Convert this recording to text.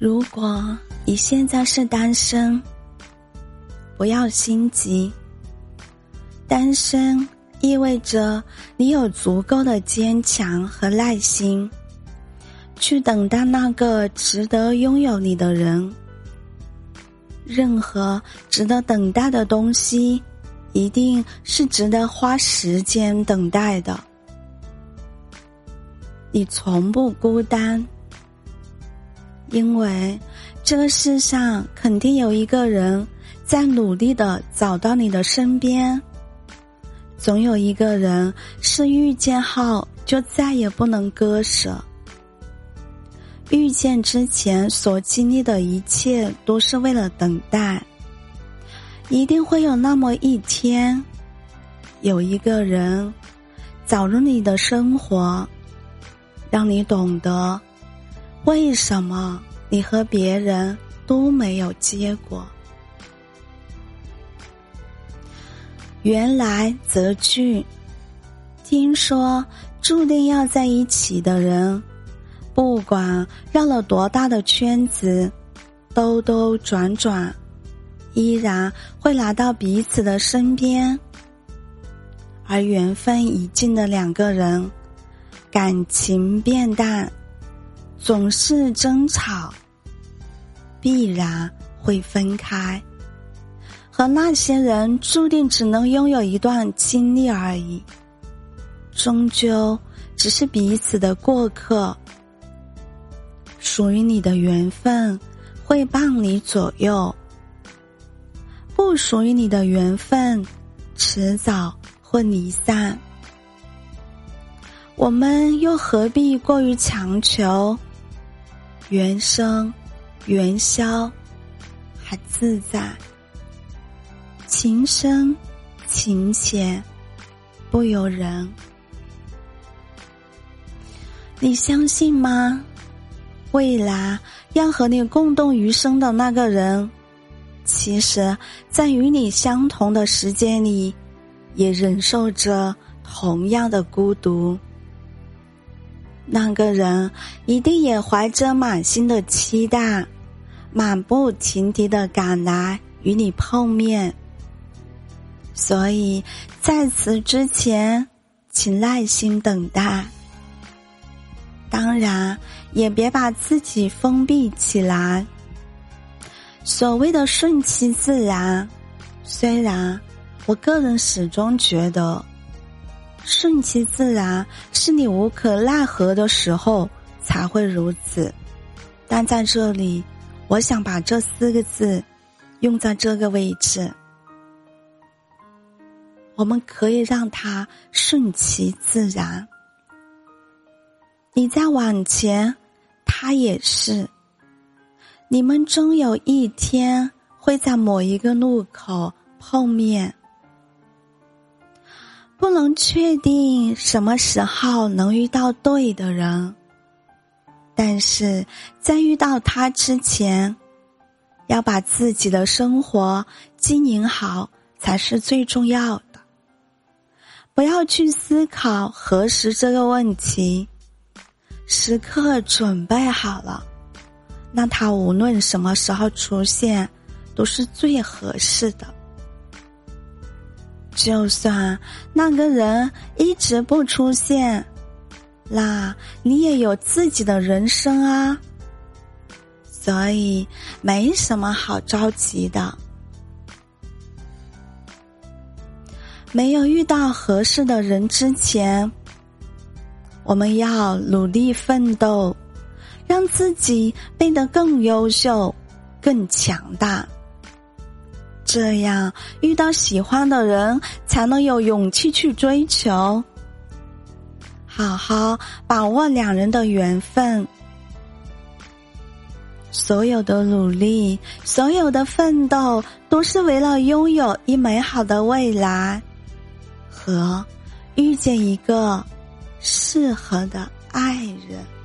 如果你现在是单身，不要心急。单身意味着你有足够的坚强和耐心，去等待那个值得拥有你的人。任何值得等待的东西，一定是值得花时间等待的。你从不孤单，因为这个世上肯定有一个人在努力的找到你的身边。总有一个人是遇见后就再也不能割舍。遇见之前所经历的一切都是为了等待，一定会有那么一天，有一个人走入你的生活，让你懂得为什么你和别人都没有结果。缘来则聚，听说注定要在一起的人。不管绕了多大的圈子，兜兜转转，依然会来到彼此的身边。而缘分已尽的两个人，感情变淡，总是争吵，必然会分开。和那些人注定只能拥有一段经历而已，终究只是彼此的过客。属于你的缘分会伴你左右，不属于你的缘分迟早会离散。我们又何必过于强求？缘生缘消，还自在；情深情浅，不由人。你相信吗？未来要和你共度余生的那个人，其实，在与你相同的时间里，也忍受着同样的孤独。那个人一定也怀着满心的期待，满不停蹄的赶来与你碰面。所以，在此之前，请耐心等待。当然，也别把自己封闭起来。所谓的顺其自然，虽然我个人始终觉得，顺其自然是你无可奈何的时候才会如此。但在这里，我想把这四个字用在这个位置，我们可以让它顺其自然。你在往前，他也是。你们终有一天会在某一个路口碰面，不能确定什么时候能遇到对的人，但是在遇到他之前，要把自己的生活经营好才是最重要的。不要去思考何时这个问题。时刻准备好了，那他无论什么时候出现，都是最合适的。就算那个人一直不出现，那你也有自己的人生啊，所以没什么好着急的。没有遇到合适的人之前。我们要努力奋斗，让自己变得更优秀、更强大。这样遇到喜欢的人，才能有勇气去追求。好好把握两人的缘分，所有的努力，所有的奋斗，都是为了拥有一美好的未来，和遇见一个。适合的爱人。